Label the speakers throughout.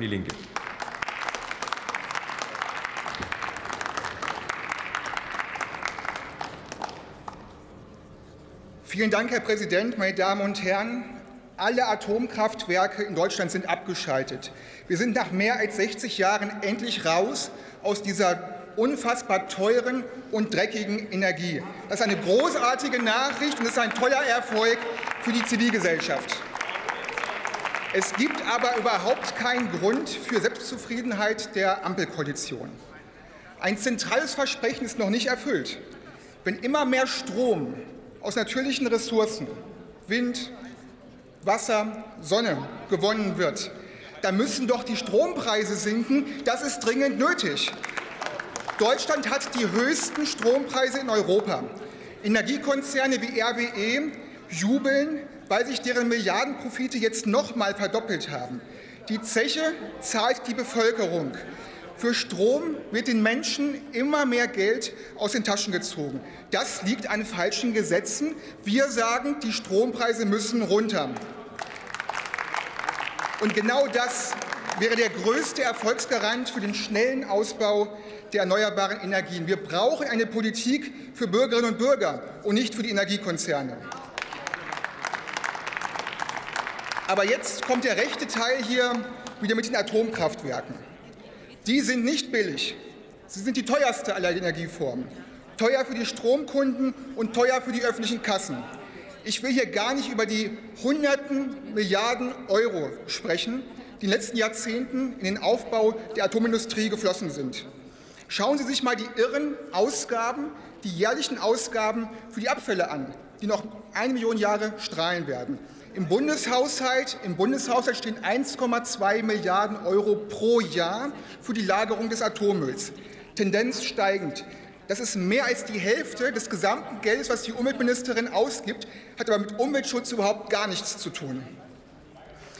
Speaker 1: die Linke.
Speaker 2: Vielen Dank, Herr Präsident, meine Damen und Herren. Alle Atomkraftwerke in Deutschland sind abgeschaltet. Wir sind nach mehr als 60 Jahren endlich raus aus dieser unfassbar teuren und dreckigen Energie. Das ist eine großartige Nachricht und es ist ein toller Erfolg für die Zivilgesellschaft. Es gibt aber überhaupt keinen Grund für Selbstzufriedenheit der Ampelkoalition. Ein zentrales Versprechen ist noch nicht erfüllt. Wenn immer mehr Strom aus natürlichen Ressourcen, Wind, Wasser, Sonne gewonnen wird, dann müssen doch die Strompreise sinken. Das ist dringend nötig. Deutschland hat die höchsten Strompreise in Europa. Energiekonzerne wie RWE jubeln, weil sich deren Milliardenprofite jetzt noch mal verdoppelt haben. Die Zeche zahlt die Bevölkerung. Für Strom wird den Menschen immer mehr Geld aus den Taschen gezogen. Das liegt an falschen Gesetzen. Wir sagen, die Strompreise müssen runter. Und genau das wäre der größte Erfolgsgarant für den schnellen Ausbau der erneuerbaren Energien. Wir brauchen eine Politik für Bürgerinnen und Bürger und nicht für die Energiekonzerne. Aber jetzt kommt der rechte Teil hier wieder mit den Atomkraftwerken. Die sind nicht billig. Sie sind die teuerste aller Energieformen. Teuer für die Stromkunden und teuer für die öffentlichen Kassen. Ich will hier gar nicht über die hunderten Milliarden Euro sprechen, die in den letzten Jahrzehnten in den Aufbau der Atomindustrie geflossen sind. Schauen Sie sich mal die irren Ausgaben, die jährlichen Ausgaben für die Abfälle an, die noch eine Million Jahre strahlen werden. Im Bundeshaushalt, Im Bundeshaushalt stehen 1,2 Milliarden Euro pro Jahr für die Lagerung des Atommülls. Tendenz steigend. Das ist mehr als die Hälfte des gesamten Geldes, was die Umweltministerin ausgibt, hat aber mit Umweltschutz überhaupt gar nichts zu tun.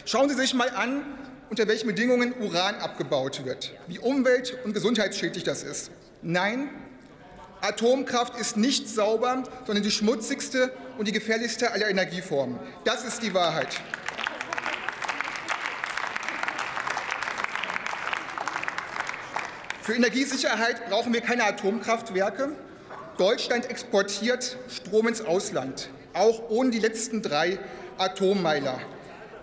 Speaker 2: Schauen Sie sich mal an, unter welchen Bedingungen Uran abgebaut wird, wie umwelt- und gesundheitsschädlich das ist. Nein, Atomkraft ist nicht sauber, sondern die schmutzigste und die gefährlichste aller Energieformen. Das ist die Wahrheit. Für Energiesicherheit brauchen wir keine Atomkraftwerke. Deutschland exportiert Strom ins Ausland, auch ohne die letzten drei Atommeiler.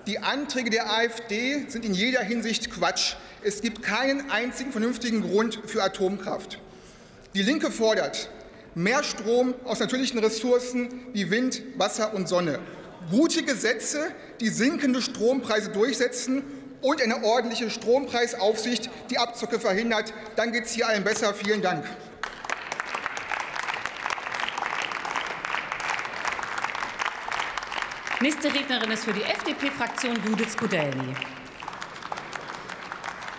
Speaker 2: Die Anträge der AfD sind in jeder Hinsicht Quatsch. Es gibt keinen einzigen vernünftigen Grund für Atomkraft. Die Linke fordert mehr Strom aus natürlichen Ressourcen wie Wind, Wasser und Sonne, gute Gesetze, die sinkende Strompreise durchsetzen und eine ordentliche Strompreisaufsicht, die Abzocke verhindert. Dann geht es hier allen besser. Vielen Dank.
Speaker 3: Nächste Rednerin ist für die FDP-Fraktion Judith Skudelny.